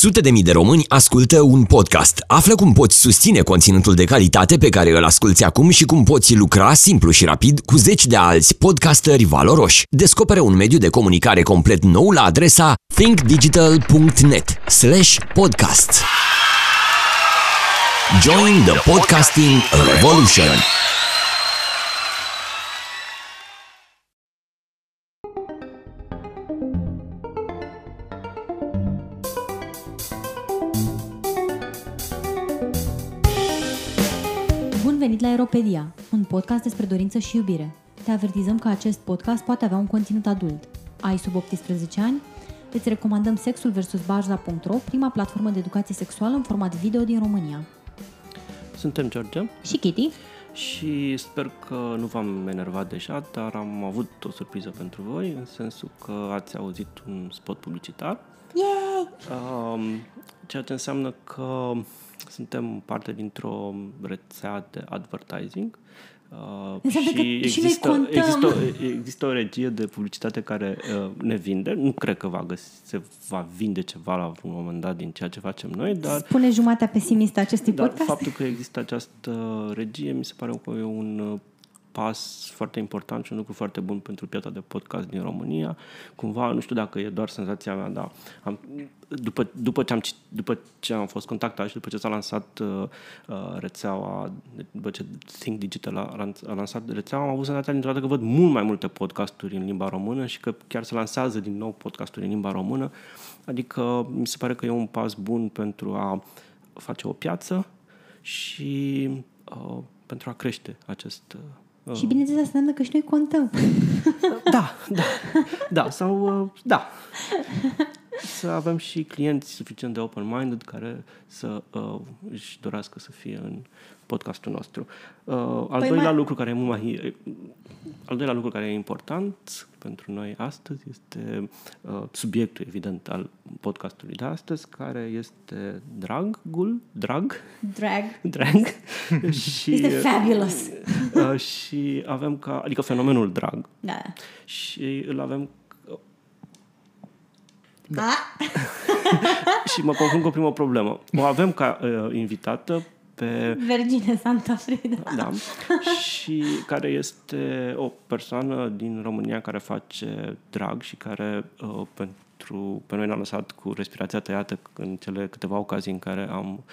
Sute de mii de români ascultă un podcast. Află cum poți susține conținutul de calitate pe care îl asculti acum și cum poți lucra simplu și rapid cu zeci de alți podcasteri valoroși. Descoperă un mediu de comunicare complet nou la adresa thinkdigital.net slash podcast. Join the podcasting revolution! Venit la Aeropedia, un podcast despre dorință și iubire. Te avertizăm că acest podcast poate avea un conținut adult. Ai sub 18 ani? Îți recomandăm Sexul vs. Barza.ro, prima platformă de educație sexuală în format video din România. Suntem George Și Kitty? și sper că nu v-am enervat deja, dar am avut o surpriză pentru voi, în sensul că ați auzit un spot publicitar, Yay! um, ceea ce înseamnă că suntem parte dintr-o rețea de advertising uh, Înseamnă că și noi contăm. există, o- există o regie de publicitate care uh, ne vinde. Nu cred că va găsi, se va vinde ceva la un moment dat din ceea ce facem noi, dar Spune jumatea pesimistă a acestui Dar podcast? faptul că există această regie mi se pare că e un uh, pas foarte important și un lucru foarte bun pentru piața de podcast din România. Cumva, nu știu dacă e doar senzația mea, dar am, după, după, ce am, cit- după ce am fost contactat și după ce s-a lansat uh, uh, rețeaua, după ce Think Digital a, lans- a lansat rețeaua, am avut senzația dintr-o dată că văd mult mai multe podcasturi în limba română și că chiar se lansează din nou podcasturi în limba română. Adică mi se pare că e un pas bun pentru a face o piață și uh, pentru a crește acest... Uh, Și bineînțeles, asta înseamnă că și noi contăm. da, da, da, sau uh, da. Să avem și clienți suficient de open-minded care să uh, își dorească să fie în podcastul nostru. Uh, al Păi doilea mai- lucru care e mult mai al doilea lucru care e important pentru noi astăzi este uh, subiectul, evident, al podcastului de astăzi, care este dragul, drag, Drag. drag și, Este fabulous. uh, și avem ca, adică fenomenul drag Da. și îl avem Da. și mă confrunt cu o primă problemă. O avem ca uh, invitată pe Virgine Santa Frida. da, și care este o persoană din România care face drag și care uh, pentru pe noi ne-a lăsat cu respirația tăiată în cele câteva ocazii în care am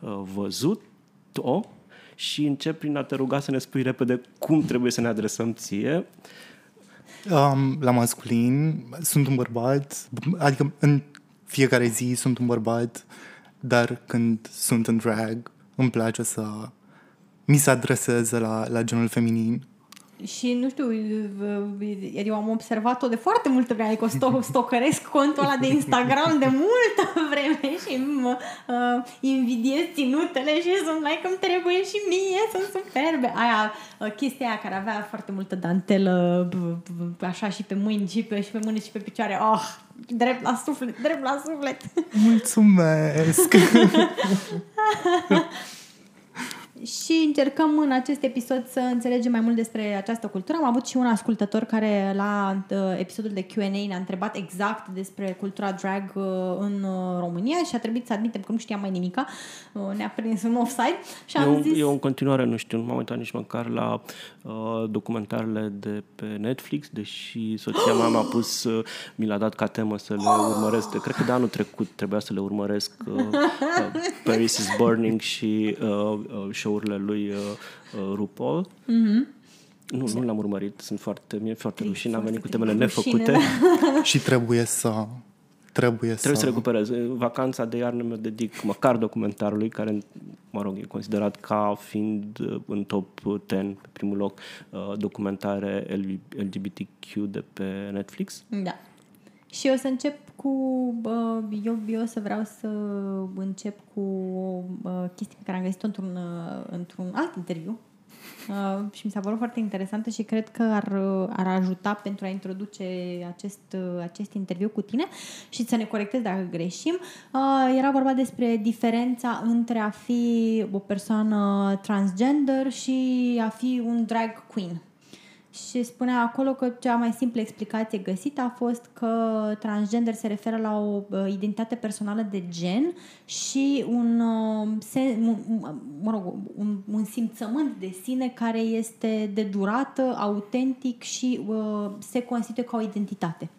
uh, văzut-o și încep prin a te ruga să ne spui repede cum trebuie să ne adresăm ție. Um, la masculin sunt un bărbat, adică în fiecare zi sunt un bărbat, dar când sunt în drag îmi place să mi se adreseze la, la genul feminin. Și nu știu, v- eu am observat-o de foarte multă vreme, adică sto- stocăresc contul ăla de Instagram de multă vreme și mă uh, invidiez ținutele și sunt like, îmi trebuie și mie, sunt superbe. Aia, uh, chestia aia care avea foarte multă dantelă, b- b- așa și pe mâini, și pe, și pe mâini, și pe picioare. Oh, drept la suflet, drept la suflet. Mulțumesc! Și încercăm în acest episod să înțelegem mai mult despre această cultură. Am avut și un ascultător care la uh, episodul de Q&A ne-a întrebat exact despre cultura drag uh, în uh, România și a trebuit să admitem că nu știam mai nimica. Uh, ne-a prins în offside și am Eu, zis... eu în continuare nu știu, nu m-am uitat nici măcar la uh, documentarele de pe Netflix, deși soția mea m-a pus, uh, mi l-a dat ca temă să le urmăresc. De, cred că de anul trecut trebuia să le urmăresc uh, uh, Paris is Burning și uh, uh, show-urile lui uh, uh, RuPaul. Mm-hmm. Nu, nu l-am urmărit, sunt foarte, mi-e foarte rușine, am venit cu temele rușine, nefăcute. da. și trebuie să... Trebuie, Trebuie să să... recuperez. Vacanța de iarnă mă dedic măcar documentarului, care, mă rog, e considerat ca fiind uh, în top 10, pe primul loc, uh, documentare LGBTQ de pe Netflix. Da. Și eu o să încep cu... Uh, eu, eu o să vreau să încep cu o uh, chestie pe care am găsit-o într-un, uh, într-un alt interviu Uh, și mi s-a părut foarte interesantă și cred că ar, uh, ar ajuta pentru a introduce acest, uh, acest interviu cu tine și să ne corectez dacă greșim. Uh, era vorba despre diferența între a fi o persoană transgender și a fi un drag queen. Și spunea acolo că cea mai simplă explicație găsită a fost că transgender se referă la o uh, identitate personală de gen și un, uh, se, un, mă rog, un, un simțământ de sine care este de durată, autentic și uh, se constituie ca o identitate.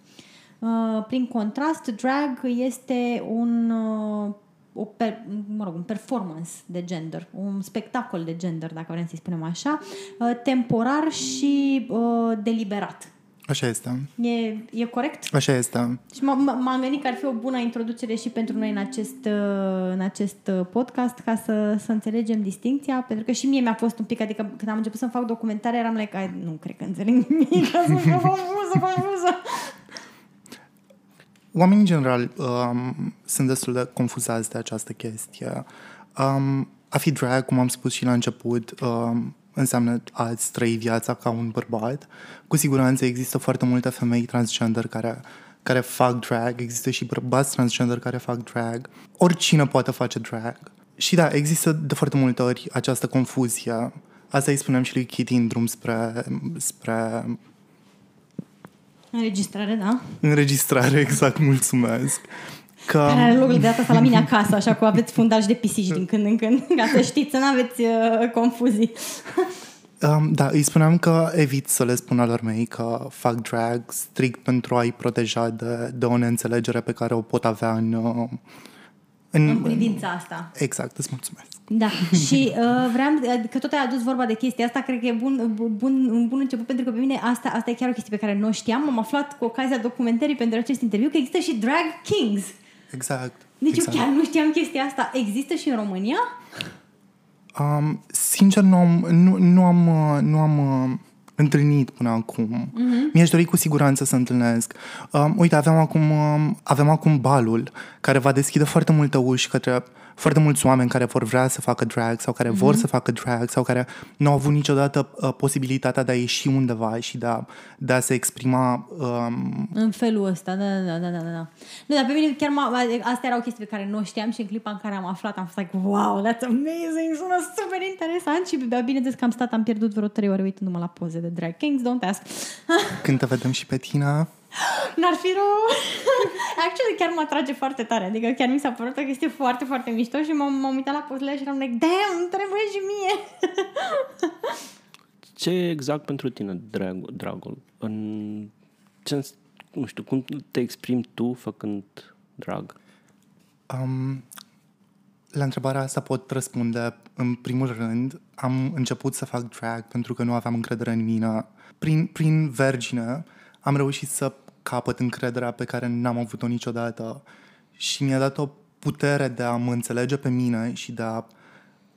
Uh, prin contrast, drag este un uh, o per, mă rog, un performance de gender, un spectacol de gender, dacă vrem să-i spunem așa, uh, temporar și uh, deliberat. Așa este. E, e corect? Așa este. Și m-am gândit că ar fi o bună introducere și pentru noi în acest, uh, în acest podcast ca să, să înțelegem distinția, pentru că și mie mi-a fost un pic, adică când am început să-mi fac documentare eram like, nu cred că înțeleg nimic, sunt confuză, confuză. Oamenii, în general, um, sunt destul de confuzați de această chestie. Um, a fi drag, cum am spus și la început, um, înseamnă a-ți trăi viața ca un bărbat. Cu siguranță există foarte multe femei transgender care, care fac drag, există și bărbați transgender care fac drag. Oricine poate face drag. Și da, există de foarte multe ori această confuzie. Asta îi spuneam și lui Kitty în drum spre, spre Înregistrare, da. Înregistrare, exact, mulțumesc. Că... Care are locul de data la mine acasă, așa că aveți fundaj de pisici din când în când, ca să știți, să nu aveți uh, confuzii. Um, da, îi spuneam că evit să le spun alor mei că fac drag strict pentru a-i proteja de, de o neînțelegere pe care o pot avea în, uh, în, în privința asta. Exact, îți mulțumesc. Da, și uh, vreau, uh, că tot ai adus vorba de chestia asta, cred că e bun, bun, un bun început, pentru că pe mine asta, asta e chiar o chestie pe care nu știam. Am aflat cu ocazia documentării pentru acest interviu că există și drag kings. Exact. Deci exact. eu chiar nu știam chestia asta. Există și în România? Um, sincer, nu am, nu, nu am, uh, nu am uh, întâlnit până acum. Uh-huh. Mi-aș dori cu siguranță să întâlnesc. Um, uite, avem acum, um, avem acum balul, care va deschide foarte multe uși către foarte mulți oameni care vor vrea să facă drag sau care mm-hmm. vor să facă drag sau care nu au avut niciodată uh, posibilitatea de a ieși undeva și de a, de a se exprima um... în felul ăsta, da, da, da, da, da. Nu, dar pe mine chiar m-a, astea erau chestii pe care nu știam și în clipa în care am aflat am fost like, wow, that's amazing, sună super interesant și da, bineînțeles că am stat, am pierdut vreo trei ore uitându-mă la poze de drag kings, don't ask. Când te vedem și pe tine, N-ar fi rău. Actually, chiar mă atrage foarte tare. Adică chiar mi s-a părut o chestie foarte, foarte mișto și m-am, m-am uitat la pozele și eram like, damn, trebuie și mie. Ce e exact pentru tine drag, dragul? În ce, nu știu, cum te exprimi tu făcând drag? Um, la întrebarea asta pot răspunde. În primul rând, am început să fac drag pentru că nu aveam încredere în mine. Prin, prin Vergine am reușit să capăt încrederea pe care n-am avut-o niciodată și mi-a dat o putere de a mă înțelege pe mine și de a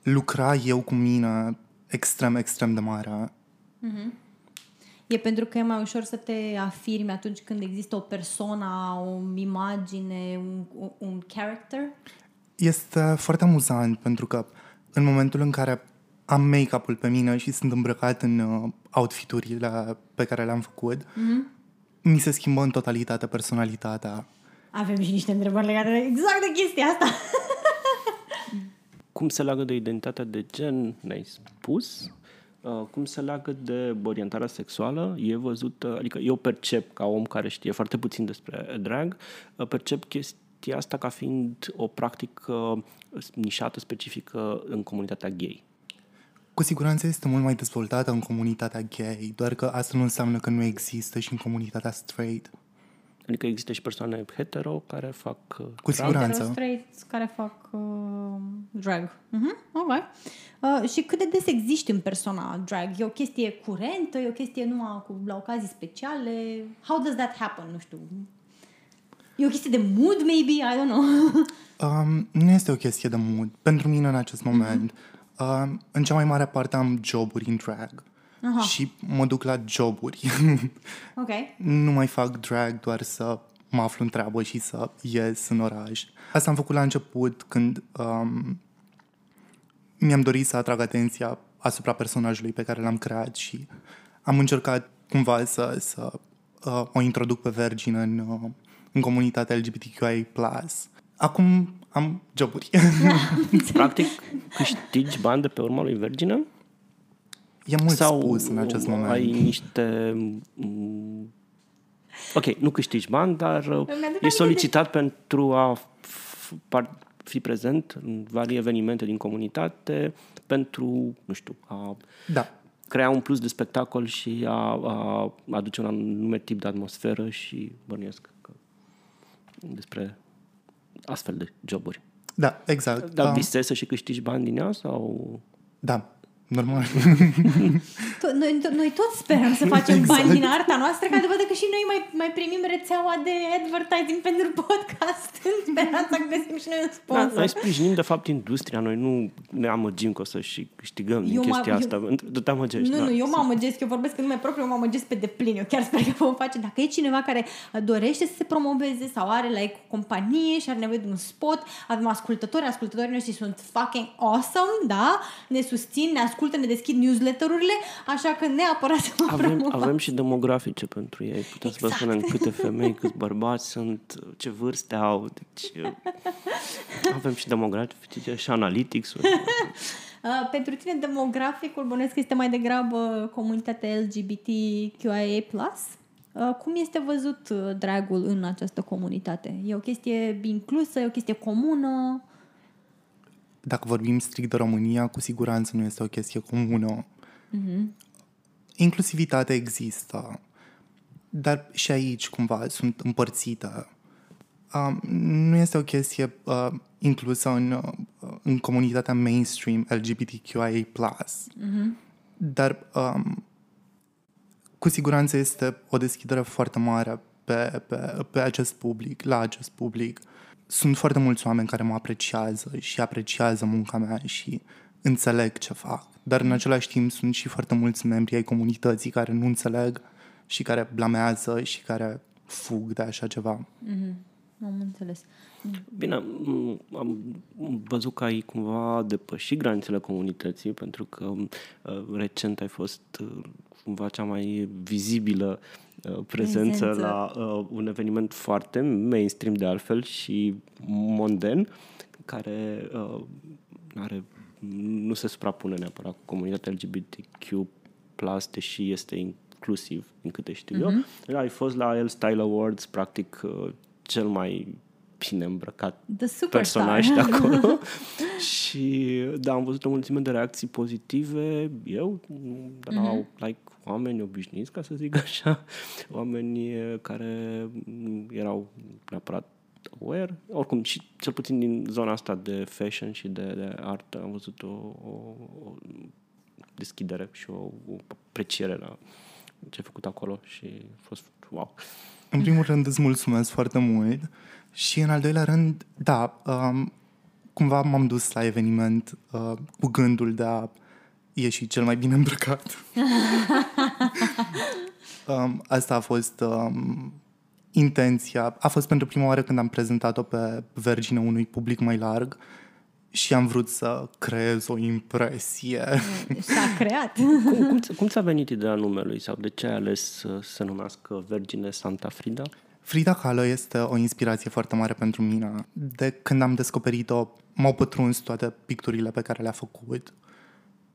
lucra eu cu mine extrem, extrem de mare. Mm-hmm. E pentru că e mai ușor să te afirmi atunci când există o persoană, o imagine, un, un character? Este foarte amuzant pentru că în momentul în care am make-up-ul pe mine și sunt îmbrăcat în uh, outfiturile pe care le-am făcut, mm-hmm mi se schimbă în totalitate personalitatea. Avem și niște întrebări legate de exact de chestia asta. Cum se leagă de identitatea de gen, ne-ai spus. Uh, cum se leagă de orientarea sexuală, e văzut, adică eu percep ca om care știe foarte puțin despre drag, uh, percep chestia asta ca fiind o practică nișată, specifică în comunitatea gay. Cu siguranță este mult mai dezvoltată în comunitatea gay, doar că asta nu înseamnă că nu există și în comunitatea straight. Adică există și persoane hetero care fac uh, Cu drag? siguranță. Hetero straight care fac uh, drag. Uh-huh. Okay. Uh, și cât de des există în persona drag? E o chestie curentă? E o chestie numai cu, la ocazii speciale? How does that happen? Nu știu. E o chestie de mood, maybe? I don't know. um, nu este o chestie de mood. Pentru mine, în acest moment, uh-huh Uh, în cea mai mare parte am joburi în drag. Aha. Și mă duc la joburi. ok. nu mai fac drag doar să mă aflu în treabă și să ies în oraș. Asta am făcut la început când um, mi-am dorit să atrag atenția asupra personajului pe care l-am creat și am încercat cumva să, să uh, o introduc pe Virgin în, uh, în comunitatea LGBTQI+. Acum am joburi. Practic, câștigi bani de pe urma lui Virgină? E mult Sau spus în acest moment. ai niște... mm, Ok, nu câștigi bani, dar uh, aminte e solicitat pentru a f- par- fi prezent în vari evenimente din comunitate pentru, nu știu, a Da, crea un plus de spectacol și a, a aduce un anume tip de atmosferă și bănuiesc că despre astfel de joburi. da, exact. Dar Um, visezi să și câștigi bani din ea sau... da, normal. To- noi, to- noi toți sperăm să facem exact. bani din arta noastră, ca dovadă că și noi mai, mai primim rețeaua de advertising pentru podcast în speranța că găsim și noi un Da, sponsor. noi sprijinim, de fapt, industria. Noi nu ne amăgim că o să și câștigăm din Eu mă- chestia eu- asta. Tu te amăgești, Nu, da. nu, eu mă amăgesc, eu vorbesc în nume propriu, eu mă amăgesc pe deplin. Eu chiar sper că vom face. Dacă e cineva care dorește să se promoveze sau are like, o companie și are nevoie de un spot, avem ascultători, ascultătorii noștri sunt fucking awesome, da? Ne susțin, ne ascultă, ne deschid newsletterurile, așa că neapărat să mă Avem, promovați. avem și demografice pentru ei. Putem să vă Exact. spunem câte femei, câți bărbați sunt, ce vârste au. Deci, avem și demografice și analytics Uh, pentru tine demograficul bănuiesc că este mai degrabă comunitatea LGBTQIA+. Uh, cum este văzut uh, dragul în această comunitate? E o chestie inclusă, e o chestie comună? Dacă vorbim strict de România, cu siguranță nu este o chestie comună. Inclusivitatea există, dar și aici cumva sunt împărțite. Um, nu este o chestie uh, inclusă în, uh, în comunitatea mainstream LGBTQIA+. Dar um, cu siguranță este o deschidere foarte mare pe, pe, pe acest public, la acest public. Sunt foarte mulți oameni care mă apreciază și apreciază munca mea și înțeleg ce fac. Dar în același timp sunt și foarte mulți membri ai comunității care nu înțeleg și care blamează și care fug de așa ceva. Am înțeles. Bine, m- am văzut că ai cumva depășit granițele comunității, pentru că uh, recent ai fost uh, cumva cea mai vizibilă uh, prezență, Prezență. la uh, un eveniment foarte mainstream de altfel și monden, care uh, are, nu se suprapune neapărat cu comunitatea LGBTQ+, deși este inclusiv, din câte știu eu. Ai fost la El Style Awards, practic uh, cel mai bine îmbrăcat The superstar. personaj de acolo și da, am văzut o mulțime de reacții pozitive eu, de la Mhm. like, oameni obișnuiți, ca să zic așa, oameni eh, care mm, erau neapărat aware, oricum și cel puțin din zona asta de fashion și de, de artă am văzut o, o, o deschidere și o, o apreciere la ce ai făcut acolo și a fost wow. În primul rând îți mulțumesc foarte mult și în al doilea rând, da, um, cumva m-am dus la eveniment uh, cu gândul de a ieși cel mai bine îmbrăcat. um, asta a fost um, intenția. A fost pentru prima oară când am prezentat-o pe Vergine unui public mai larg și am vrut să creez o impresie. S-a creat. Cum, cum, ți- cum ți-a venit ideea numelui sau de ce ai ales să se numească Vergine Santa Frida? Frida Kahlo este o inspirație foarte mare pentru mine. De când am descoperit-o, m-au pătruns toate picturile pe care le-a făcut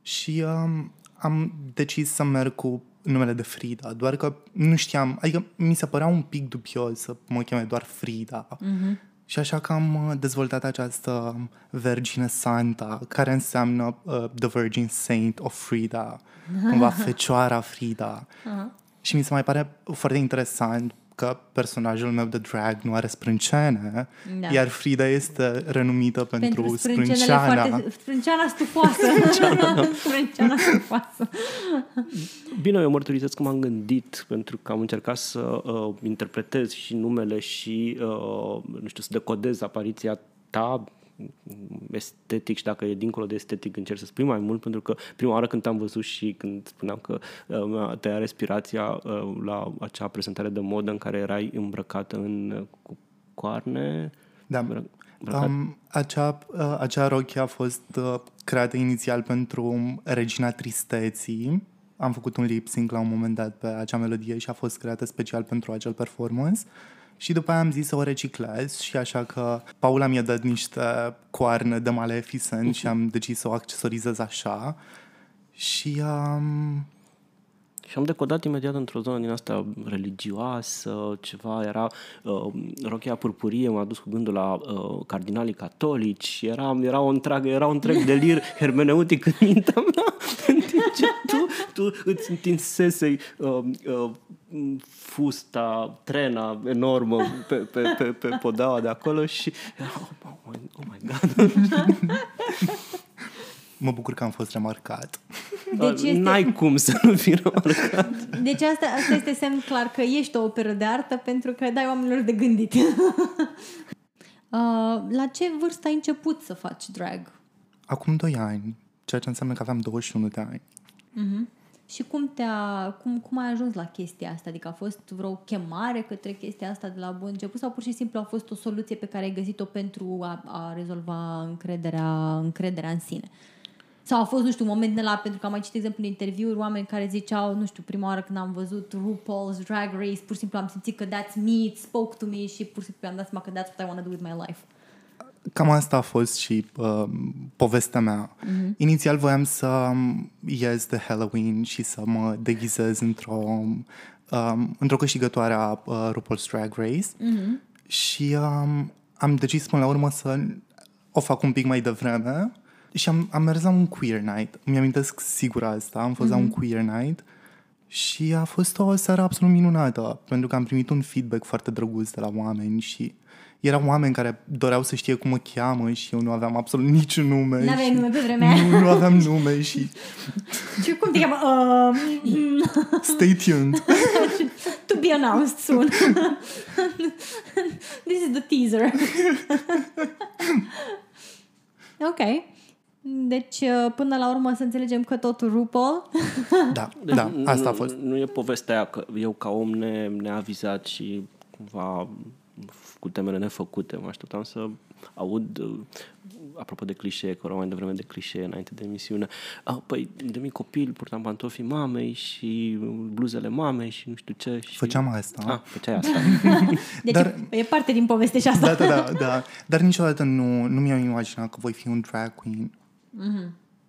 și um, am decis să merg cu numele de Frida, doar că nu știam, adică mi se părea un pic dubios să mă cheme doar Frida. Mm-hmm. Și așa că am uh, dezvoltat această Vergine Santa, care înseamnă uh, The Virgin Saint of Frida, cumva Fecioara Frida. Și mi se mai pare foarte interesant că personajul meu de drag nu are sprâncene, Da. iar Frida este renumită pentru, Pentru sprâncenele sprânceana. foarte... Sprânceana stufoasă. sprânceana stufoasă. Bine, eu mărturisesc că m-am gândit pentru că am încercat să uh, interpretez și numele și, uh, nu știu, să decodez apariția ta estetic și dacă e dincolo de estetic încerc să spui mai mult pentru că prima oară când te-am văzut și când spuneam că uh, mi-a tăiat respirația uh, la acea prezentare de modă în care erai îmbrăcată în uh, cu coarne Da. îmbră- îmbrăcat Um, acea, uh, acea rochie a fost uh, creată inițial pentru Regina Tristeții. Am făcut un lip sync la un moment dat pe acea melodie și a fost creată special pentru acel performance. Și după aia am zis să o reciclez și așa că Paula mi-a dat niște coarne de Maleficent și am decis să o accesorizez așa. Și um, Și am decodat imediat într-o zonă din asta religioasă, ceva, era uh, rochia purpurie, m-a dus cu gândul la uh, cardinalii catolici, era, era, o întreagă, era un întreg delir hermeneutic în mintea mea, în timp ce tu, tu îți întinsesei uh, uh, fusta, trena enormă pe, pe, pe, pe podeaua de acolo și era, oh, my, oh my god, mă bucur că am fost remarcat. Deci este- n-ai cum să nu fii remarcat. Deci asta, asta este semn clar că ești o operă de artă pentru că dai oamenilor de gândit. Uh, la ce vârstă ai început să faci drag? Acum 2 ani, ceea ce înseamnă că aveam 21 de ani. Și cum, te-a, cum, cum ai ajuns la chestia asta? Adică a fost vreo chemare către chestia asta de la bun început sau pur și simplu a fost o soluție pe care ai găsit-o pentru a, a rezolva încrederea, încrederea în sine? Sau a fost, nu știu, un moment de la, pentru că am mai citit, de exemplu, în interviuri, oameni care ziceau, nu știu, prima oară când am văzut RuPaul's Drag Race, pur și simplu am simțit că that's me, it spoke to me și pur și simplu am dat seama că that's what I want to do with my life. Cam asta a fost și uh, povestea mea. Mm-hmm. Inițial voiam să um, ies de Halloween și să mă deghizez într-o, um, într-o câștigătoare a uh, RuPaul's Drag Race mm-hmm. și um, am decis până la urmă să o fac un pic mai devreme și am, am mers la un queer night. Îmi amintesc sigur asta, am fost mm-hmm. la un queer night și a fost o seară absolut minunată, pentru că am primit un feedback foarte drăguț de la oameni și erau oameni care doreau să știe cum mă cheamă și eu nu aveam absolut niciun nume. N-aveai și nume pe vremea aia? Nu, nu aveam nume și Și cum te cheamă? Uh, stay tuned. to be announced soon. This is the teaser. ok. Deci, uh, până la urmă să înțelegem că totul RuPaul. Da, da, asta a fost. Nu, nu e povestea aia că eu ca om ne, neavizat și cumva cu temele nefăcute. Mă așteptam să aud, uh, apropo de clișee, că mai devreme de clișee înainte de emisiune, ah, păi de mic copil purtam pantofii mamei și bluzele mamei și nu știu ce. Și... Făceam asta. Ah, făceai asta. Deci Dar- e parte din poveste și asta. Da, da, da, da. Dar niciodată nu, nu mi-am imaginat că voi fi un drag queen.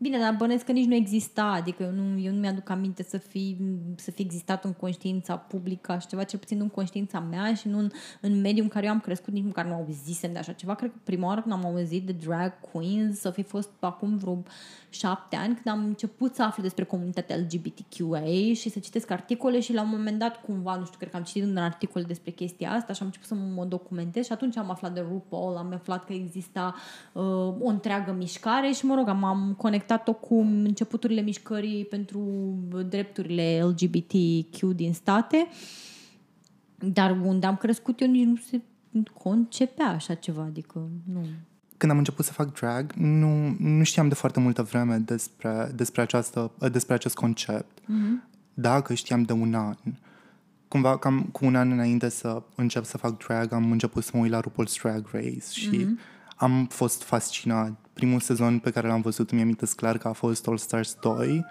Bine, dar bănesc că nici nu exista, adică eu nu, eu nu mi-aduc aminte să fi, să fi existat în conștiința publică așa ceva, cel puțin în conștiința mea și nu în, în mediul în care eu am crescut, nici măcar nu auzisem de așa ceva. Cred că prima oară când am auzit de drag queens să fi fost acum vreo șapte ani, când am început să aflu despre comunitatea LGBTQA și să citesc articole și la un moment dat cumva, nu știu, cred că am citit un articol despre chestia asta și am început să mă documentez și atunci am aflat de RuPaul, am aflat că exista uh, o întreagă mișcare și mă rog, am, am conectat-o cu începuturile mișcării pentru drepturile LGBTQ din state dar unde am crescut eu nici nu se concepea așa ceva, adică nu. Când am început să fac drag, nu, nu știam de foarte multă vreme despre, despre, această, despre acest concept. Mm-hmm. Dacă știam de un an. Cumva, cam cu un an înainte să încep să fac drag, am început să mă uit la RuPaul's Drag Race și mm-hmm. Am fost fascinat. Primul sezon pe care l-am văzut, îmi amintesc clar că a fost All Stars 2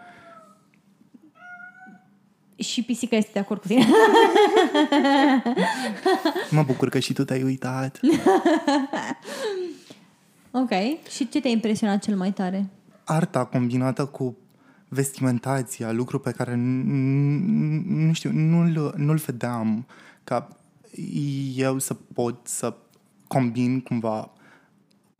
Și pisica este de acord cu tine. Mă bucur că și tu te-ai uitat. ok. Și ce te-a impresionat cel mai tare? Arta combinată cu vestimentația, lucru pe care n- n- nu știu, nu-l, nu-l vedeam ca eu să pot să combin cumva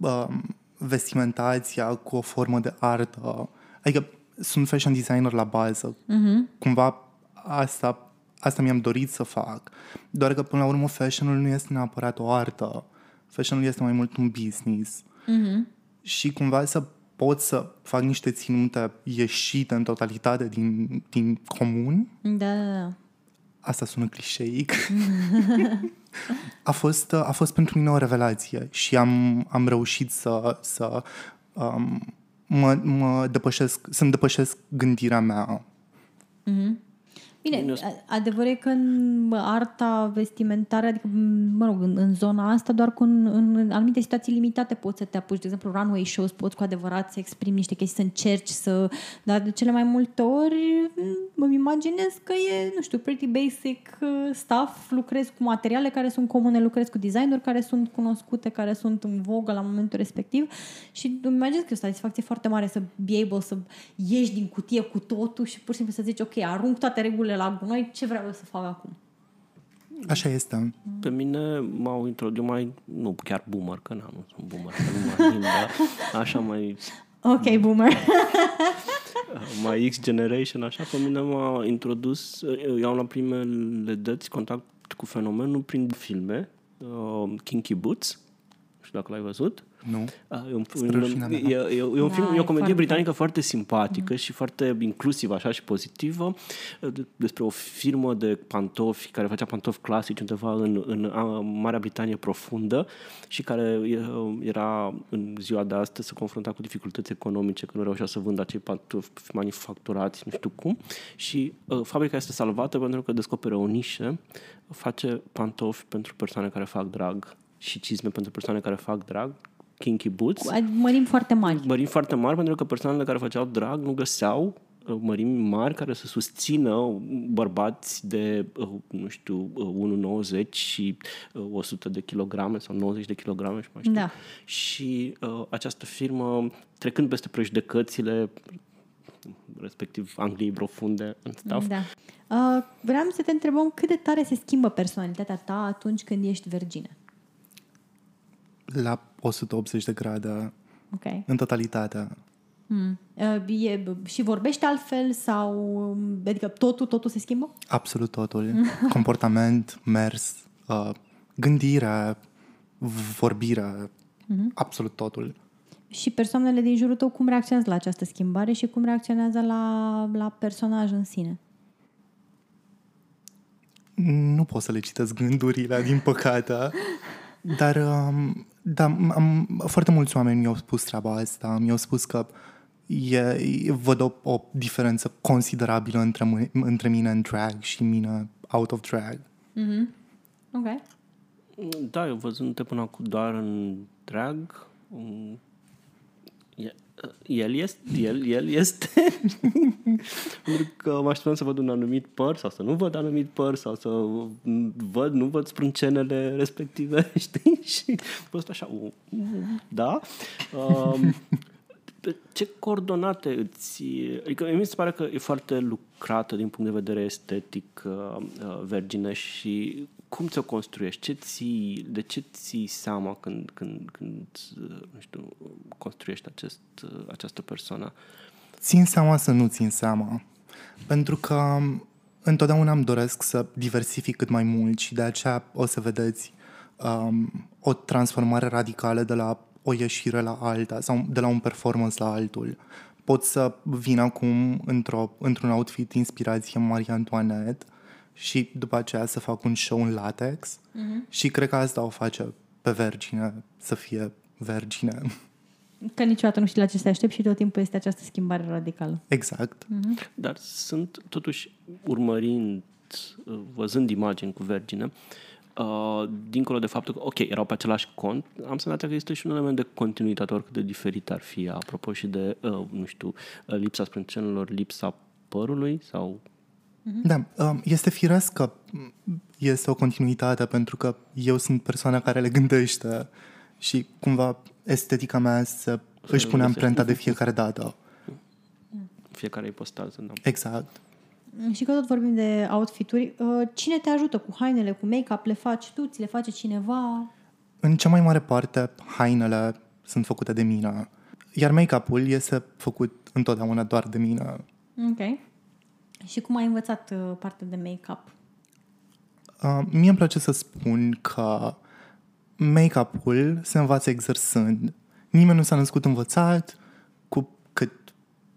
um, vestimentația cu o formă de artă. Adică sunt fashion designer la bază. Uh-huh. Cumva asta, asta mi-am dorit să fac. Doar că până la urmă fashionul nu este neapărat o artă. Fashionul este mai mult un business. Uh-huh. Și cumva să pot să fac niște ținute ieșite în totalitate din, din comun, Da, da, da. asta sună clișeic, a, fost, a fost pentru mine o revelație și am, am reușit să, să um, mă, mă depășesc, să-mi depășesc gândirea mea. Bine, Bine, a- adevărul e că în arta vestimentară, adică, mă rog, în, în zona asta, doar cu în, în anumite situații limitate poți să te apuci. De exemplu, runway shows, poți cu adevărat să exprimi niște chestii, să încerci să... Dar de cele mai multe ori m- îmi imaginez că e, nu știu, pretty basic uh, stuff. Lucrezi cu materiale care sunt comune, lucrezi cu designeri care sunt cunoscute, care sunt în vogă la momentul respectiv și îmi imaginez că e o satisfacție foarte mare să be able să ieși din cutie cu totul și pur și simplu să zici, ok, arunc toate regulile la gunoi, ce vreau eu să fac acum? Așa este. Pe mine m-au introdus mai, nu chiar boomer, că na, nu sunt boomer, că nu mai dar așa mai, Ok, boomer. mai X Generation, așa, pe mine m-a introdus, eu am la primele dăți contact cu fenomenul prin filme, uh, Kinky Boots, nu știu dacă l-ai văzut. Nu? Ah, E un, Spre un, rușinea mea. e, e, e un Da, film, e e o comedie foarte- britanică foarte simpatică și foarte inclusivă așa și pozitivă de- despre o firmă de pantofi care făcea pantofi clasici undeva în, în a, Marea Britanie profundă și care e, era în ziua de astăzi se confrunta cu dificultăți economice că nu reușea să vândă acei pantofi manufacturați, nu știu cum și uh, fabrica este salvată pentru că descoperă o nișă face pantofi pentru persoane care fac drag și cizme pentru persoane care fac drag kinky boots Mărim foarte mari. mărimi foarte mari pentru că persoanele care făceau drag nu găseau uh, mărimi mari care să susțină bărbați de, uh, nu știu, uh, 1,90 și uh, 100 de kilograme sau 90 de kilograme și mai știu. Da. Și uh, această firmă, trecând peste prejudecățile respectiv Angliei profunde în stuff, Da. Uh, vreau să te întrebăm cât de tare se schimbă personalitatea ta atunci când ești virgină. La 180 de grade Ok. în totalitate. Hmm. Uh, e, și vorbești altfel sau... Adică totul, totul se schimbă? Absolut totul. Comportament, mers, uh, gândire, vorbire, absolut totul. Și persoanele din jurul tău cum reacționează la această schimbare și cum reacționează la, la personaj în sine? Nu pot să le citesc gândurile, din păcate. Dar, um, da, am, foarte mulți oameni mi-au spus treaba asta. Mi-au spus că e, văd o, o diferență considerabilă între, mâ- între mine în drag și mine out of drag. Ok. Da, eu văzându-te până acum doar în drag, um, e- el este, el, el este, pentru că mă așteptam să văd un anumit păr sau să nu văd anumit păr sau să văd, nu văd sprâncenele respective, știi? Și a fost așa, uh, da. Um, pe ce coordonate îți... Adică mi se pare că e foarte lucrată din punct de vedere estetic uh, uh, Vergine și cum ți-o construiești? Ce ții, de ce ții seama când, când, când uh, nu știu, construiești acest, uh, această persoană? Țin seama să nu țin seama. Pentru că întotdeauna îmi doresc să diversific cât mai mult și de aceea o să vedeți um, o transformare radicală de la o ieșire la alta sau de la un performance la altul. Pot să vin acum într-o, într-un outfit inspirație Marie Antoinette și după aceea să fac un show în latex uh-huh. și cred că asta o face pe Vergine să fie Vergine. Că niciodată nu știi la ce să te aștepți și tot timpul este această schimbare radicală. Exact. Dar sunt totuși urmărind, uh, văzând imagini cu Vergine, uh, dincolo de faptul că, ok, erau pe același cont, am senzația că există și un element de continuitate, oricât de diferit ar fi, apropo și de, uh, nu știu, uh, lipsa sprâncenelor, lipsa părului sau... Da, um, este firesc că este o continuitate pentru că eu sunt persoana care le gândește și cumva estetica mea se își pune amprenta de fiecare dată. Fiecare ipostază, da. Exact. Și că tot vorbim de outfituri, uh, cine te ajută cu hainele, cu make-up? Le faci tu, ți le face cineva? În cea mai mare parte, hainele sunt făcute de mine, iar make-up-ul este făcut întotdeauna doar de mine. Ok. Și cum ai învățat uh, partea de make-up? Uh, mie îmi place să spun că make-up-ul se învață exersând. Nimeni nu s-a născut învățat, cu cât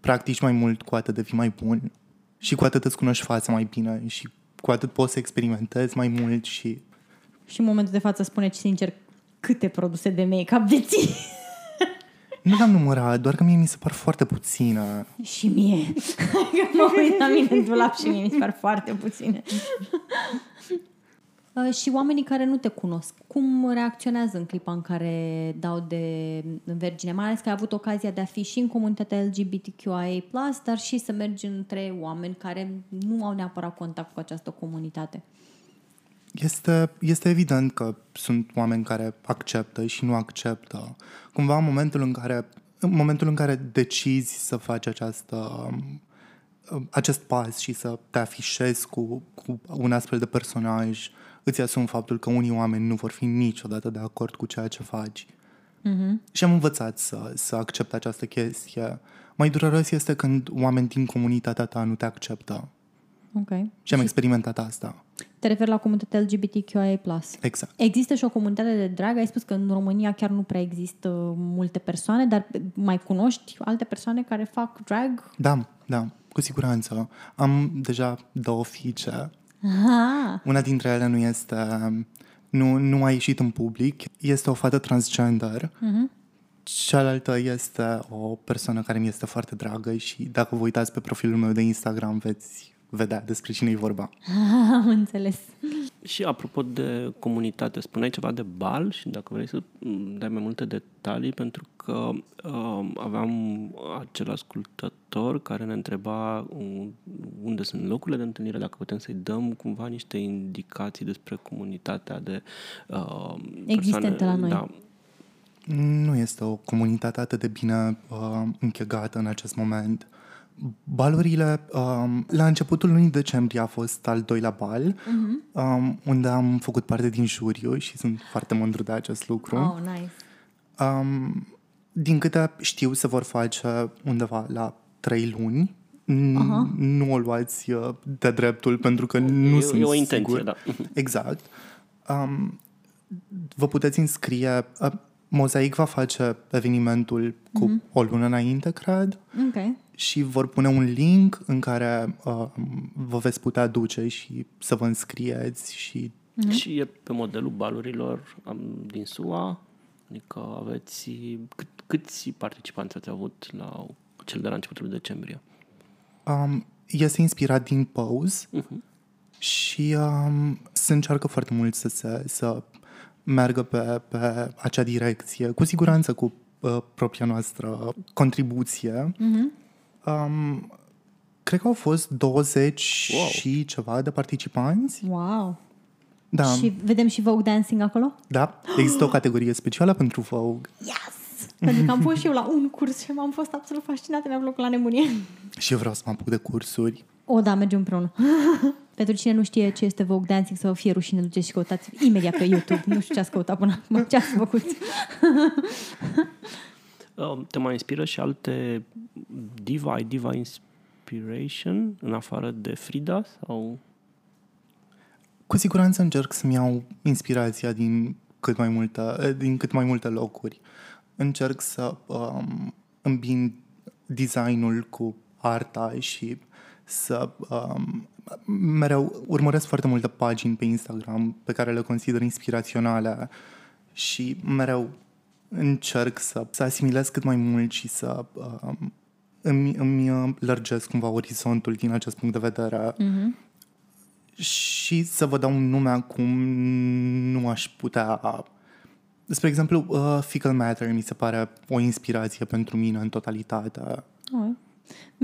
practici mai mult, cu atât devii mai bun. Și cu atât îți cunoști fața mai bine și cu atât poți să experimentezi mai mult și Și în momentul de față spuneți sincer câte produse de make-up deții. Nu l-am numărat, doar că mie mi se par foarte puține. Și mie. Că mă uit la mine în dulap și mie mi se par foarte puține. Uh, și oamenii care nu te cunosc, cum reacționează în clipa în care dau de vergine? Mai ales că ai avut ocazia de a fi și în comunitatea LGBTQIA+, dar și să mergi între oameni care nu au neapărat contact cu această comunitate. Este, este evident că sunt oameni care acceptă și nu acceptă. Cumva în momentul în care, în momentul în care decizi să faci această, acest pas și să te afișezi cu, cu un astfel de personaj, îți asumi faptul că unii oameni nu vor fi niciodată de acord cu ceea ce faci. Mm-hmm. Și am învățat să, să accept această chestie. Mai dureros este când oameni din comunitatea ta nu te acceptă. Ok. Și am experimentat asta. Te referi la comunitatea LGBTQIA+. Exact. Există și o comunitate de drag. Ai spus că în România chiar nu prea există multe persoane, dar mai cunoști alte persoane care fac drag? Da, da, cu siguranță. Am deja două fiice. Aha. Una dintre ele nu este... Nu, nu a ieșit în public. Este o fată transgender. Mhm. Cealaltă este o persoană care mi este foarte dragă și dacă vă uitați pe profilul meu de Instagram veți vedea despre cine e vorba. Am înțeles. Și apropo de comunitate, spuneai ceva de bal și dacă vrei să mm, dai mai multe detalii, pentru că uh, aveam acel ascultător care ne întreba uh, unde sunt locurile de întâlnire, dacă putem să-i dăm cumva niște indicații despre comunitatea de uh, Existentă persoane, la noi. Da, Nu este o comunitate atât de bine uh, închegată în acest moment. Balurile, um, la începutul lunii decembrie a fost al doilea bal, Mhm. um, unde am făcut parte din juriu și sunt foarte mândru de acest lucru. Oh, nice. Um, din câte știu, se vor face undeva la trei luni. N- Nu o luați uh, de dreptul, pentru că nu e, sunt e o intenție, sigur. da. Exact. Um, vă puteți înscrie... Uh, Mozaic va face evenimentul cu Mhm. o lună înainte, cred, Ok. Și vor pune un link în care uh, vă veți putea duce și să vă înscrieți și Și e pe modelul balurilor am, din SUA, adică aveți cât, câți participanți ați avut la cel de la începutul decembrie? Um, este inspirat din Pose Mhm. și um, se încearcă foarte mult să, se, să meargă pe, pe acea direcție, cu siguranță cu uh, propria noastră contribuție. Um, cred că au fost 20 Wow. și ceva de participanți. Wow. Da, Și vedem și Vogue Dancing acolo? da, există o categorie specială pentru Vogue Yes! Pentru că am fost și eu la un curs și m-am fost absolut fascinată, mi-a plăcut la nebunie. și eu vreau să mă apuc de cursuri. O, da, mergem împreună. Pentru cine nu știe ce este Vogue Dancing, să vă fie rușine, duceți și căutați imediat pe YouTube. Nu știu ce ați căutat până acum, ce ați făcut. Uh, Te mai inspiră și alte diva, ai diva inspiration în afară de Frida sau Cu siguranță încerc să-mi iau inspirația din cât mai multe, din cât mai multe locuri. Încerc să um, îmbin designul cu arta și să um, mereu urmăresc foarte multe pagini pe Instagram pe care le consider inspiraționale și mereu încerc să, să asimilez cât mai mult și să um, îmi, îmi uh, lărgesc cumva orizontul din acest punct de vedere și să vă dau un nume acum nu aș putea... Spre exemplu, uh, Fecal Matter mi se pare o inspirație pentru mine în totalitate. Oh.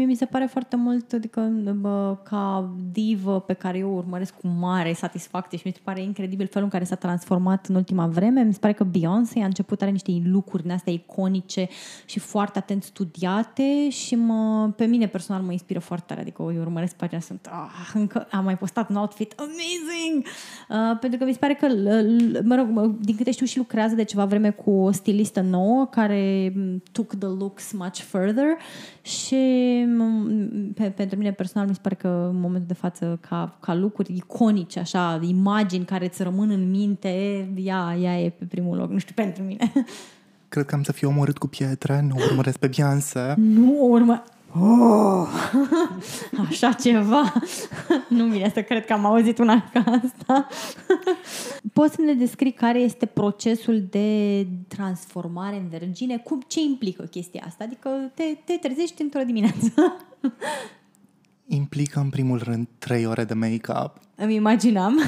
Mie mi se pare foarte mult, adică bă, ca divă pe care eu o urmăresc cu mare satisfacție și mi se pare incredibil felul în care s-a transformat în ultima vreme. Mi se pare că Beyoncé a început, are niște lucruri din astea iconice și foarte atent studiate și mă, pe mine personal mă inspiră foarte tare. Adică eu urmăresc pagina, sunt, ah, încă am mai postat un outfit amazing! Uh, pentru că mi se pare că, l- l- mă rog, mă- din câte știu și lucrează de ceva vreme cu o stilistă nouă care m, took the looks much further și m, pe, pentru mine personal mi se pare că în momentul de față ca, ca lucruri iconice, așa, imagini care îți rămân în minte, ea, ea e pe primul loc, nu știu, pentru mine. Cred că am să fiu omorât cu pietre, nu urmăresc pe Beyoncé. nu o urmă... Oh, așa ceva. nu vine să cred că am auzit una ca asta. Poți să ne descrii care este procesul de transformare în vergine? Cum, ce implică chestia asta? Adică te, te trezești într-o dimineață. Implică, în primul rând, trei ore de make-up. Îmi imaginam.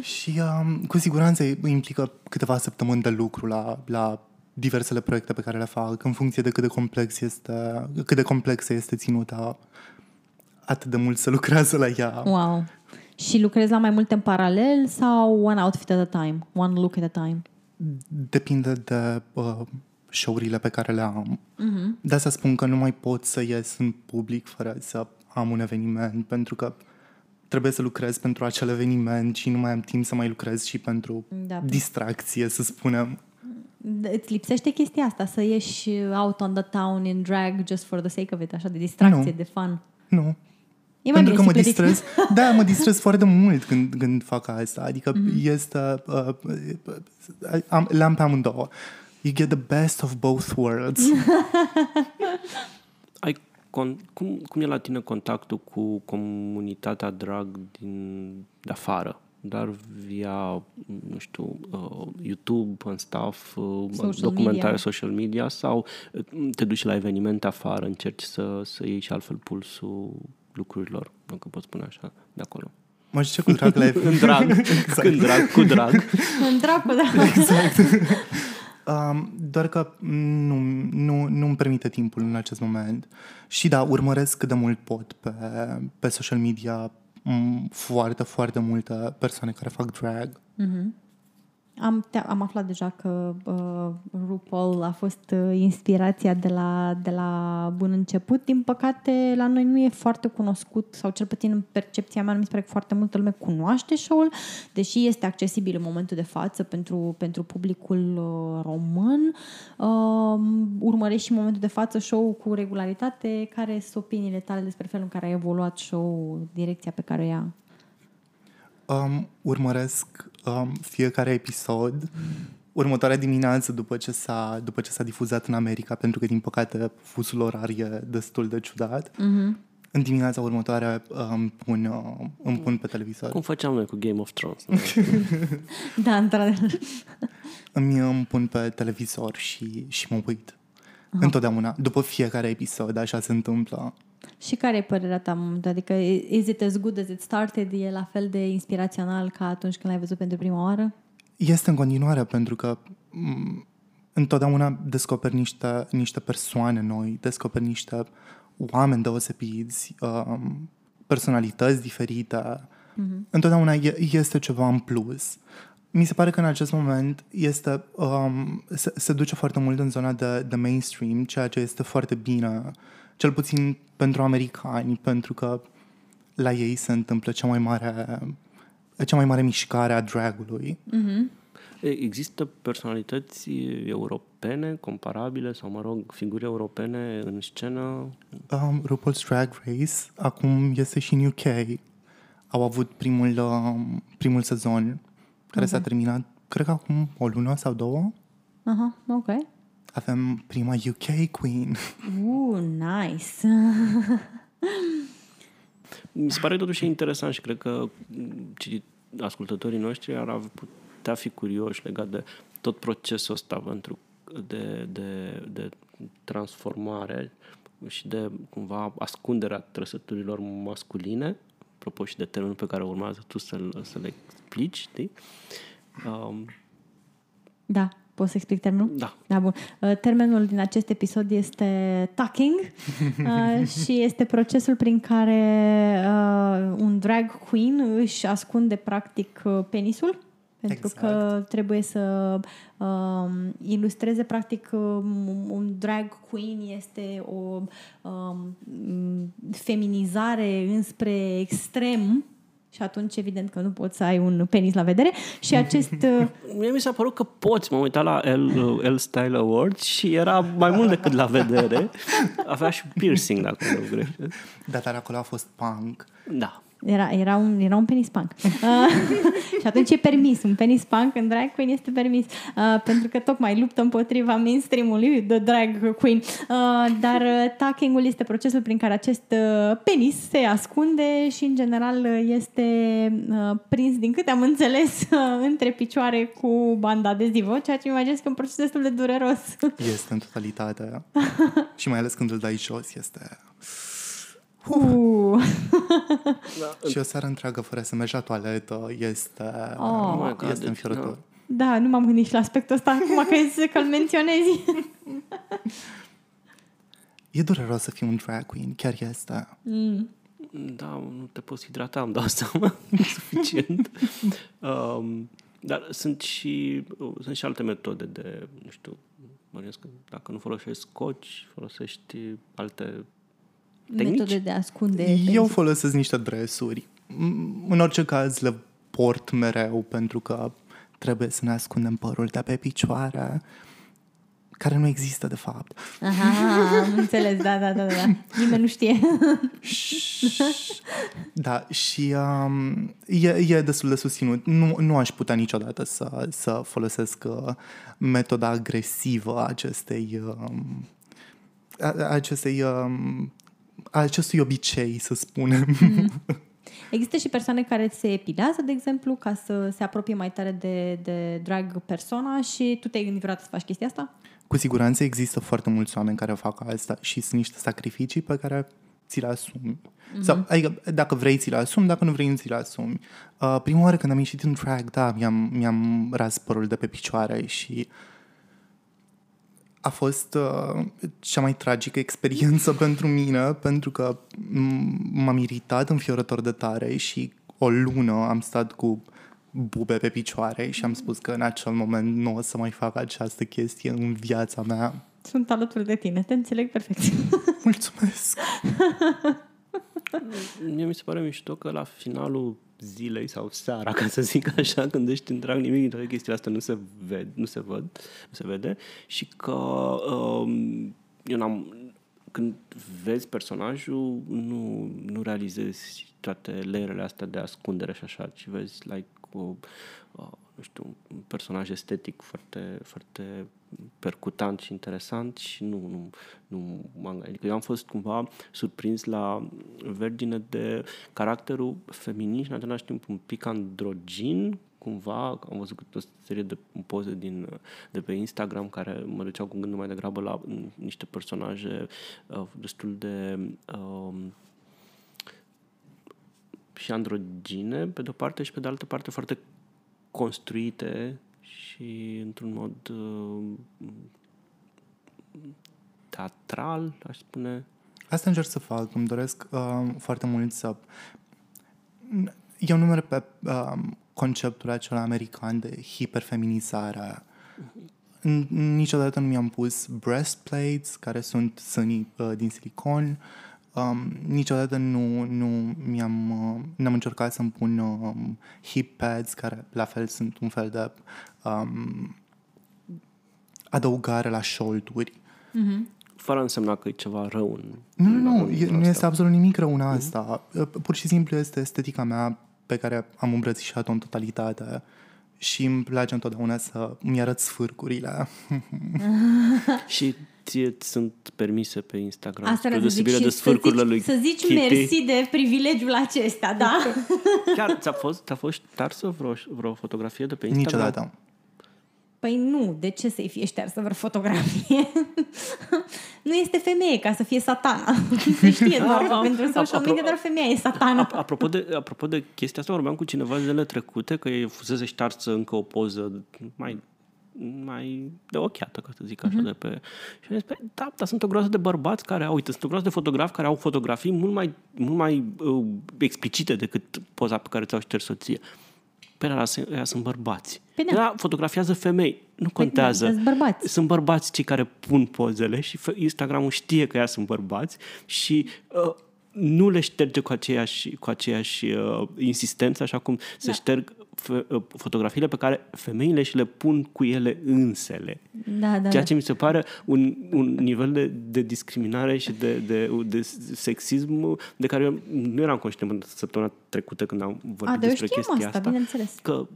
și um, cu siguranță implică câteva săptămâni de lucru la, la diversele proiecte pe care le fac, în funcție de cât de complex este, cât de complexă este ținuta, atât de mult se lucrează la ea. Wow. Și lucrezi la mai multe în paralel sau one outfit at a time? One look at a time? Depinde de uh, show-urile pe care le am. Uh-huh. De asta spun că nu mai pot să ies în public fără să am un eveniment, pentru că trebuie să lucrez pentru acel eveniment și nu mai am timp să mai lucrez și pentru da. distracție, să spunem. Îți lipsește chestia asta, să ieși out on the town in drag just for the sake of it, așa, de distracție, nu. de fun? Nu. E mai Pentru că mă distrez, da, mă distrez foarte mult când, când fac asta. Adică mm-hmm. este, uh, uh, am, le-am pe amândouă. You get the best of both worlds. Ai con- cum, cum e la tine contactul cu comunitatea drag din de afară? Dar via, nu știu, uh, YouTube and stuff, uh, social documentare media. social media sau uh, te duci la evenimente afară, încerci să, să iei și altfel pulsul lucrurilor, dacă pot spune așa, de acolo. Mă ce cu drag la În drag, exact. când drag, cu drag. În drag, cu drag. Exact. Um, doar că nu, nu, nu îmi permite timpul în acest moment. Și da, urmăresc cât de mult pot pe, pe social media foarte, foarte multe persoane care fac drag. Mm-hmm. Am, te- am aflat deja că uh, RuPaul a fost uh, inspirația de la, de la bun început. Din păcate, la noi nu e foarte cunoscut, sau cel puțin în percepția mea, nu mi se pare că foarte multă lume cunoaște show-ul, deși este accesibil în momentul de față pentru, pentru publicul uh, român. Uh, urmărești și în momentul de față show cu regularitate. Care sunt opiniile tale despre felul în care a evoluat show direcția pe care o ia? Um, urmăresc um, fiecare episod următoarea dimineață după ce, s-a, după ce s-a difuzat în America, pentru că, din păcate, fusul orar e destul de ciudat. Mm-hmm. În dimineața următoare îmi pun, uh, îmi pun pe televizor. Cum făceam noi cu Game of Thrones. da, într-adevăr. îmi, îmi pun pe televizor și, și mă uit. Aha. Întotdeauna. După fiecare episod, așa se întâmplă. Și care e părerea ta? Adică, is it as good as it started? E la fel de inspirațional ca atunci când l-ai văzut pentru prima oară? Este în continuare, pentru că m- întotdeauna descoperi niște, niște persoane noi, descoperi niște oameni deosebiți, um, personalități diferite. Mm-hmm. Întotdeauna e, este ceva în plus. Mi se pare că în acest moment este, um, se, se duce foarte mult în zona de, de mainstream, ceea ce este foarte bine cel puțin pentru americani, pentru că la ei se întâmplă cea mai mare, cea mai mare mișcare a dragului. Mm-hmm. Există personalități europene comparabile sau, mă rog, figuri europene în scenă? Um, RuPaul's Drag Race acum este și în UK. Au avut primul, um, primul sezon care okay. s-a terminat, cred că acum o lună sau două. Aha, uh-huh, ok avem prima UK Queen. Uh, nice! Mi se pare totuși interesant și cred că ascultătorii noștri ar putea fi curioși legat de tot procesul ăsta pentru de, de, de transformare și de cumva ascunderea trăsăturilor masculine, apropo și de termenul pe care urmează tu să-l, să le explici, știi? Um, da. Poți să explic termenul? Da. da bun. Uh, termenul din acest episod este tucking uh, și este procesul prin care uh, un drag queen își ascunde practic penisul pentru exact. că trebuie să uh, ilustreze practic un drag queen este o uh, feminizare înspre extrem și atunci evident că nu poți să ai un penis la vedere și acest... Uh, Mie mi s-a părut că poți. M-am uitat la L, uh, L Style Awards și era mai mult decât la vedere. Avea și piercing, dacă nu greșesc. Da, dar acolo a fost punk. Da. Era, era, un, era un penis punk. Uh, și atunci e permis. Un penis punk în drag queen este permis. Uh, pentru că tocmai luptă împotriva mainstream-ului de drag queen. Uh, dar uh, tucking-ul este procesul prin care acest uh, penis se ascunde și în general uh, este uh, prins, din câte am înțeles, uh, între picioare cu banda adezivă, ceea ce mi imaginez că e un proces destul de dureros. Este în totalitate. și mai ales când îl dai jos, este... Uh. Și o seară întreagă fără să mergi la toaletă este, Oh. Oh my God, este deci, înfiorător. Da, nu m-am gândit și la aspectul ăsta acum că, că îl menționezi. E dureros să fii un drag queen, chiar este. Da, nu te poți hidrata, îmi dau seama suficient. um, dar sunt și, sunt și alte metode de, nu știu, mă gândesc că dacă nu folosești scoci, folosești alte tehnici. Metode de a ascunde. Eu penisul. folosesc niște dresuri. M- În orice caz le port mereu pentru că trebuie să ne ascundem părul de pe picioare, care nu există de fapt. Aha, am înțeles, da, da, da, da. Nimeni nu știe. Da, și um, e, e destul de susținut. Nu, nu aș putea niciodată să, să folosesc uh, metoda agresivă a acestei, um, a, a acestei um, a acestui obicei, să spunem. Există și persoane care se epilează, de exemplu, ca să se apropie mai tare de, de drag persoana și tu te-ai gândit vreodată să faci chestia asta? Cu siguranță există foarte mulți oameni care fac asta și sunt niște sacrificii pe care ți le asumi. Mm-hmm. Sau, adică, dacă vrei, ți le asumi, dacă nu vrei, nu ți le asumi. Uh, prima oară când am ieșit în drag, da, mi-am, mi-am ras părul de pe picioare și a fost uh, cea mai tragică experiență pentru mine, pentru că m- m-am iritat înfiorător de tare și o lună am stat cu bube pe picioare și am spus că în acel moment nu o să mai fac această chestie în viața mea. Sunt alături de tine, te înțeleg perfect. Mulțumesc! Mie mi se pare mișto că la finalul zilei sau seara, ca să zic așa, când ești în drag, nimic din toate chestiile astea nu se, ved, nu se văd, nu se vede. Și că um, eu n-am, când vezi personajul, nu, nu realizezi toate layerele astea de ascundere și așa, ci vezi like o, uh, nu știu, un personaj estetic foarte, foarte percutant și interesant și nu, nu, nu m-am Adică eu am fost cumva surprins la Vergine de caracterul feminin și în același timp un pic androgin, cumva, am văzut o serie de poze din, de pe Instagram care mă duceau cu gândul mai degrabă la m, niște personaje uh, destul de uh, și androgine, pe de-o parte, și pe de altă parte foarte construite și într-un mod uh, teatral, aș spune. Asta încerc să fac. Îmi doresc uh, foarte mult să... Eu nu merg pe uh, conceptul acela american de hiperfeminizare. N- Niciodată nu mi-am pus breastplates, care sunt sânii uh, din silicon. Um, niciodată nu, nu mi-am, uh, n-am încercat să-mi pun um, hip pads, care la fel sunt un fel de um, adăugare la șolduri. Fără a însemna că e ceva rău în... Nu, nu, nu, în e, nu asta. este absolut nimic rău în asta. Pur și simplu este estetica mea pe care am îmbrățișat-o în totalitate și îmi place întotdeauna să îmi arăt sfârcurile. Și ție ți sunt permise pe Instagram, Asta spre vreau să zic deosebire și de să sfârcurile zici, lui să zici Kitty. mersi de privilegiul acesta, da? Chiar ți-a fost, ți-a fost ștarsă vreo, vreo fotografie de pe Instagram? Niciodată. Păi nu, de ce să-i fie ștearsă vreo fotografie? nu este femeie ca să fie satana. Se știe doar că Ah, pentru social apro- media doar femeia e satana. Ap- Apropo de, apropo de chestia asta, vorbeam cu cineva zilele trecute că e fusese ștarsă încă o poză mai mai de ochiată, ca să zic așa, uh-huh. de pe... Și am zis, "Păi, da, dar sunt o groază de bărbați care au, uite, sunt o groază de fotografi care au fotografii mult mai, mult mai uh, explicite decât poza pe care ți-au șters soție. Pe ăla sunt- ăia sunt bărbați. Păi da. Da, fotografiază femei. Nu contează. da, sunt bărbați. Sunt bărbați cei care pun pozele și fe- Instagramul știe că ea sunt bărbați și uh, nu le șterge cu aceeași, cu aceeași uh, insistență, așa cum se Da. șterg fe- uh, fotografiile pe care femeile și le pun cu ele însele. Da, da, Ceea da. ce mi se pare un, un nivel de, de discriminare și de, de, de sexism de care eu nu eram conștient până săptămâna trecută când am vorbit A, dar eu despre știam chestia asta, asta. bineînțeles. Că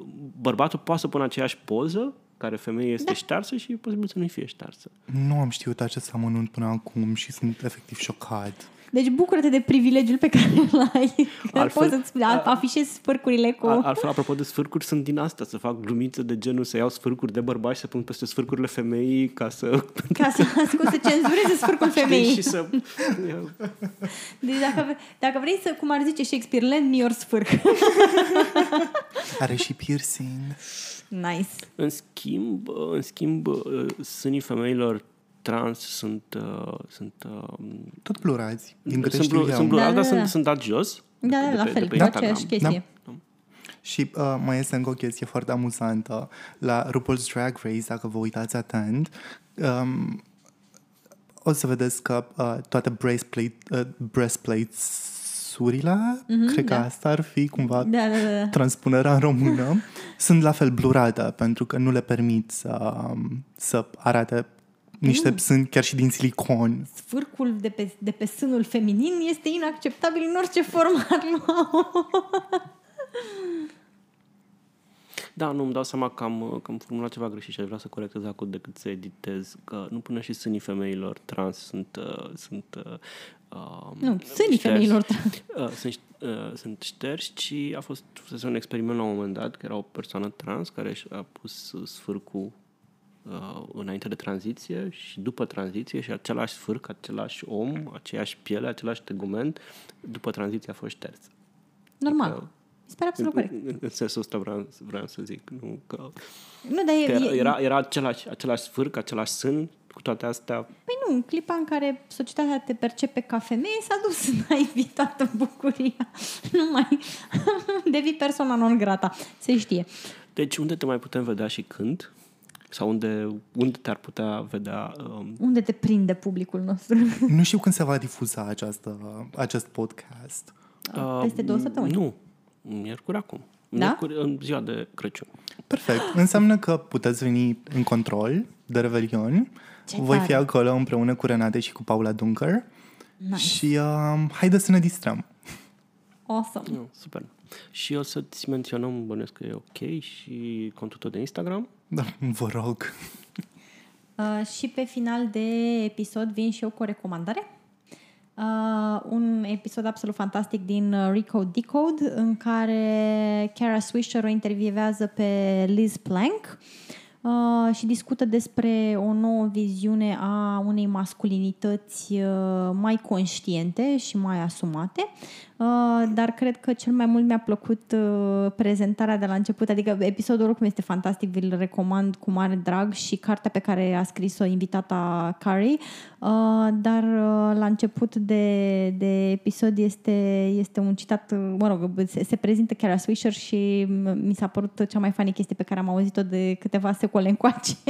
bărbatul poate să pună aceeași poză care femeia este Da. ștearsă și e posibil să nu fie ștearsă. Nu am știut acest amănunt până acum și sunt efectiv șocat. Deci bucură-te de privilegiul pe care îl ai. Că Altfel- poți să-ți a- afișezi sfârcurile cu... Al- Altfel, apropo de sfârcuri, sunt din asta, să fac glumițe de genul să iau sfârcuri de bărbați și să pun peste sfârcurile femeii ca să... Ca să, cum să cenzureze sfârcul femeii. și să... Deci dacă, dacă vrei să, cum ar zice Shakespeare, lend me your sfârc. Are și piercing. nice. În schimb, în schimb, sânii femeilor trans sunt, uh, sunt, uh, Tot plurați, din câte sunt, știu blu- eu. sunt blurați, Da, dar da, da. sunt, sunt dat jos. Da, da, de la pe- fel, de pe da, Instagram. aceeași chestie. Și uh, mai este încă o chestie foarte amuzantă. La RuPaul's Drag Race, dacă vă uitați atent, um, o să vedeți că uh, toate breastplate, uh, breastplates-urile, mm-hmm, cred că da. asta ar fi cumva Da, da, da. transpunerea în română, sunt la fel blurate pentru că nu le permit să, um, să arate niște sâni chiar și din silicon. Sfârcul de pe, de pe sânul feminin este inacceptabil în orice formă ar lua. Da, nu, îmi dau seama că am, că am formulat ceva greșit și aș vrea să corectez acum decât să editez, că nu până și sânii femeilor trans sunt... Uh, sunt uh, uh, Nu, sânii șterși. femeilor trans. Uh, sunt, uh, sunt șterși și a fost fusese un experiment la un moment dat, că era o persoană trans care și- a pus uh, sfârcul uh, înainte de tranziție și după tranziție și același sfârc, același om, aceeași piele, același tegument, după tranziție a fost șters. Normal. Mi se pare absolut corect. În, în sensul ăsta vreau, vreau să zic. Nu, că, Nu, dar că e, era, e, era, era același, același sfârc, același sân, cu toate astea. Păi nu, în clipa în care societatea te percepe ca femeie, s-a dus naivi toată bucuria. Nu mai devii persoana non grata. Se știe. Deci unde te mai putem vedea și când? Sau unde, unde te-ar putea vedea? Um, Unde te prinde publicul nostru? Nu știu când se va difuza această, acest podcast. Peste două săptămâni. Nu, miercuri acum. Da? Miercuri în ziua de Crăciun. Perfect. Înseamnă că puteți veni în control de Revelion. Ce Voi tare. fi acolo împreună cu Renate și cu Paula Dunker. Nice. Și uh, haideți să ne distrăm. Awesome. Nu, super. Și o să-ți menționăm, bănuiesc că e ok, și contul tău de Instagram. Da, vă rog. Uh, și pe final de episod vin și eu cu o recomandare. Uh, un episod absolut fantastic din uh, Recode Decode în care Kara Swisher o intervievează pe Liz Plank uh, și discută despre o nouă viziune a unei masculinități uh, mai conștiente și mai asumate. Uh, dar cred că cel mai mult mi-a plăcut uh, prezentarea de la început, adică episodul oricum este fantastic, vi-l recomand cu mare drag și cartea pe care a scris-o invitata Carrie, uh, dar uh, la început de, de episod este, este un citat, uh, mă rog, se, se prezintă Kara Swisher și m- mi s-a părut cea mai funny chestie pe care am auzit-o de câteva secole încoace.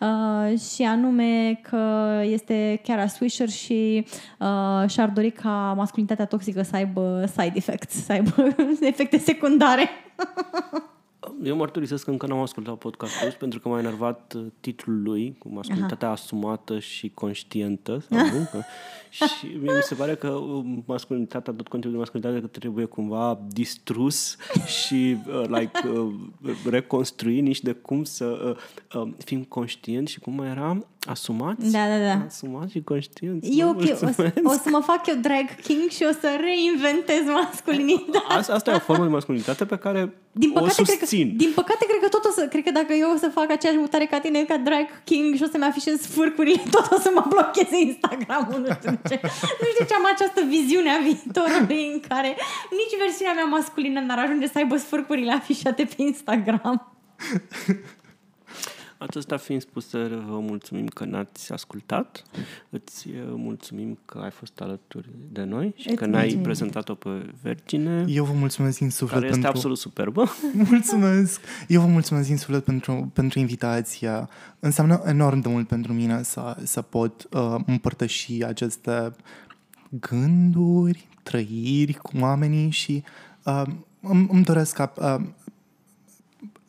Uh, și anume că este Kara Swisher și uh, și-ar dori ca masculinitatea toxică să aibă side effects, să aibă efecte secundare. Eu mărturisesc că încă n-am ascultat podcastul ăsta pentru că m-a enervat uh, titlul lui cu masculinitatea asumată și conștientă. Sau nu? Că- și mie mi se pare că uh, masculinitatea, tot conceptul de masculinitate că trebuie cumva distrus și uh, like, uh, reconstrui nici de cum să uh, uh, fim conștienți și cum mai era asumați. Da, da, da. Asumați și conștienți. E Nu, ok, o să, mulțumesc. o să mă fac eu drag king și o să reinventez masculinitatea. Asta, asta e o formă de masculinitate pe care Din o păcate, cred că, susțin. din păcate, cred că tot o să, cred că dacă eu o să fac aceeași mutare ca tine, ca drag king și o să-mi afișez fârcurile, tot o să mă blocheze Instagram-ul, nu știu ce. Nu știu ce am această viziune a viitorului în care nici versiunea mea masculină n-ar ajunge să aibă sfârcurile afișate pe Instagram. Acestea fiind spuse, vă mulțumim că ne-ați ascultat, îți uh, mulțumim că ai fost alături de noi și Îți că ne-ai mulțumim. prezentat-o pe Vergine, Eu vă mulțumesc din suflet care este pentru... absolut superbă. Mulțumesc! Eu vă mulțumesc din suflet pentru, pentru invitația. Înseamnă enorm de mult pentru mine să, să pot uh, împărtăși aceste gânduri, trăiri cu oamenii și uh, îmi, îmi doresc ca uh,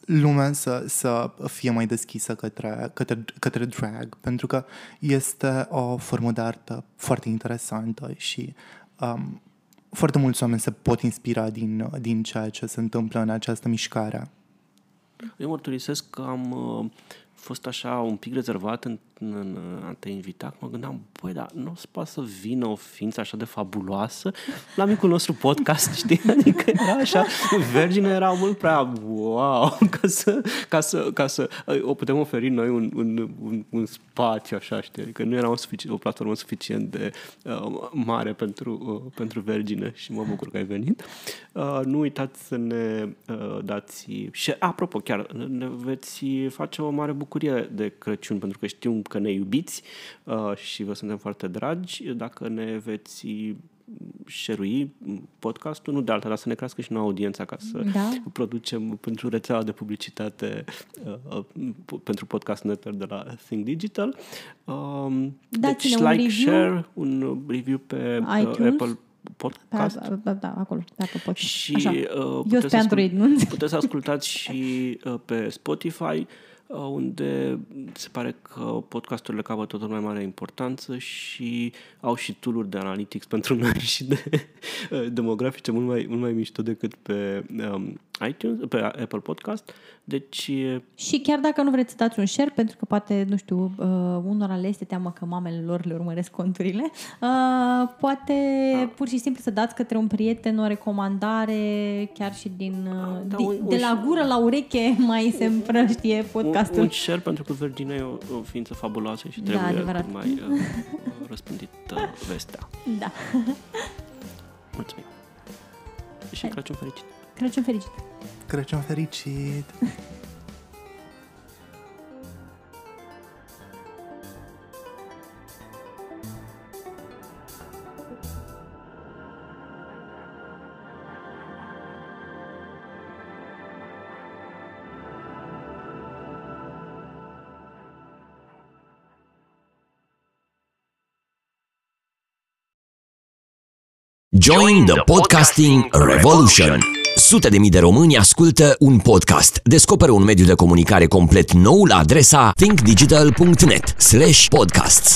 lumea să, să fie mai deschisă către, către, către drag, pentru că este o formă de artă foarte interesantă și um, foarte mulți oameni se pot inspira din, din ceea ce se întâmplă în această mișcare. Eu mărturisesc că am uh, fost așa un pic rezervat în, în, în a te invita, mă gândeam, băi, dar nu o să poate să vină o ființă așa de fabuloasă la micul nostru podcast, știi? Adică era așa, Virgin era mult prea wow, ca să, ca să, ca să o putem oferi noi un, un, un, un spațiu așa, știi? Adică nu era o, sufici, o platformă suficient de uh, mare pentru, uh, pentru Virgin și mă bucur că ai venit. Uh, nu uitați să ne uh, dați și, apropo, chiar ne veți face o mare bucurie de Crăciun, pentru că știu că ne iubiți uh, și vă suntem foarte dragi. Dacă ne veți șerui podcastul, nu de alta, dar să ne crească și nouă audiența ca să da. producem pentru rețeaua de publicitate uh, uh, pentru podcast netter de la Think Digital. Um, deci like, review. share, un review pe uh, Apple podcast. Da, da, da, acolo, pe Apple Podcast. Și, Așa. Uh, Eu pe Android, nu? Puteți ascultați și uh, pe Spotify Uh, unde se pare că podcasturile capătă tot mai mare importanță și au și tool de analytics pentru noi și de uh, demografice mult mai, mult mai mișto decât pe um, iTunes, pe Apple Podcast. Deci... Și chiar dacă nu vreți să dați un share, pentru că poate, nu știu, uh, unora le este teamă că mamele lor le urmăresc conturile, uh, poate da. pur și simplu să dați către un prieten o recomandare, chiar și din, uh, da, un, de, de la gură la ureche mai se împrăștie podcastul. Un, un share pentru că Virginia e o, o ființă fabuloasă și da, trebuie da, mai uh, răspândit uh, vestea. Da. Mulțumim. Și Hai. Crăciun fericit. Crăciun fericit. Crăciun fericit! Join the podcasting revolution! Sute de mii de români ascultă un podcast. Descoperă un mediu de comunicare complet nou la adresa thinkdigital.net podcasts.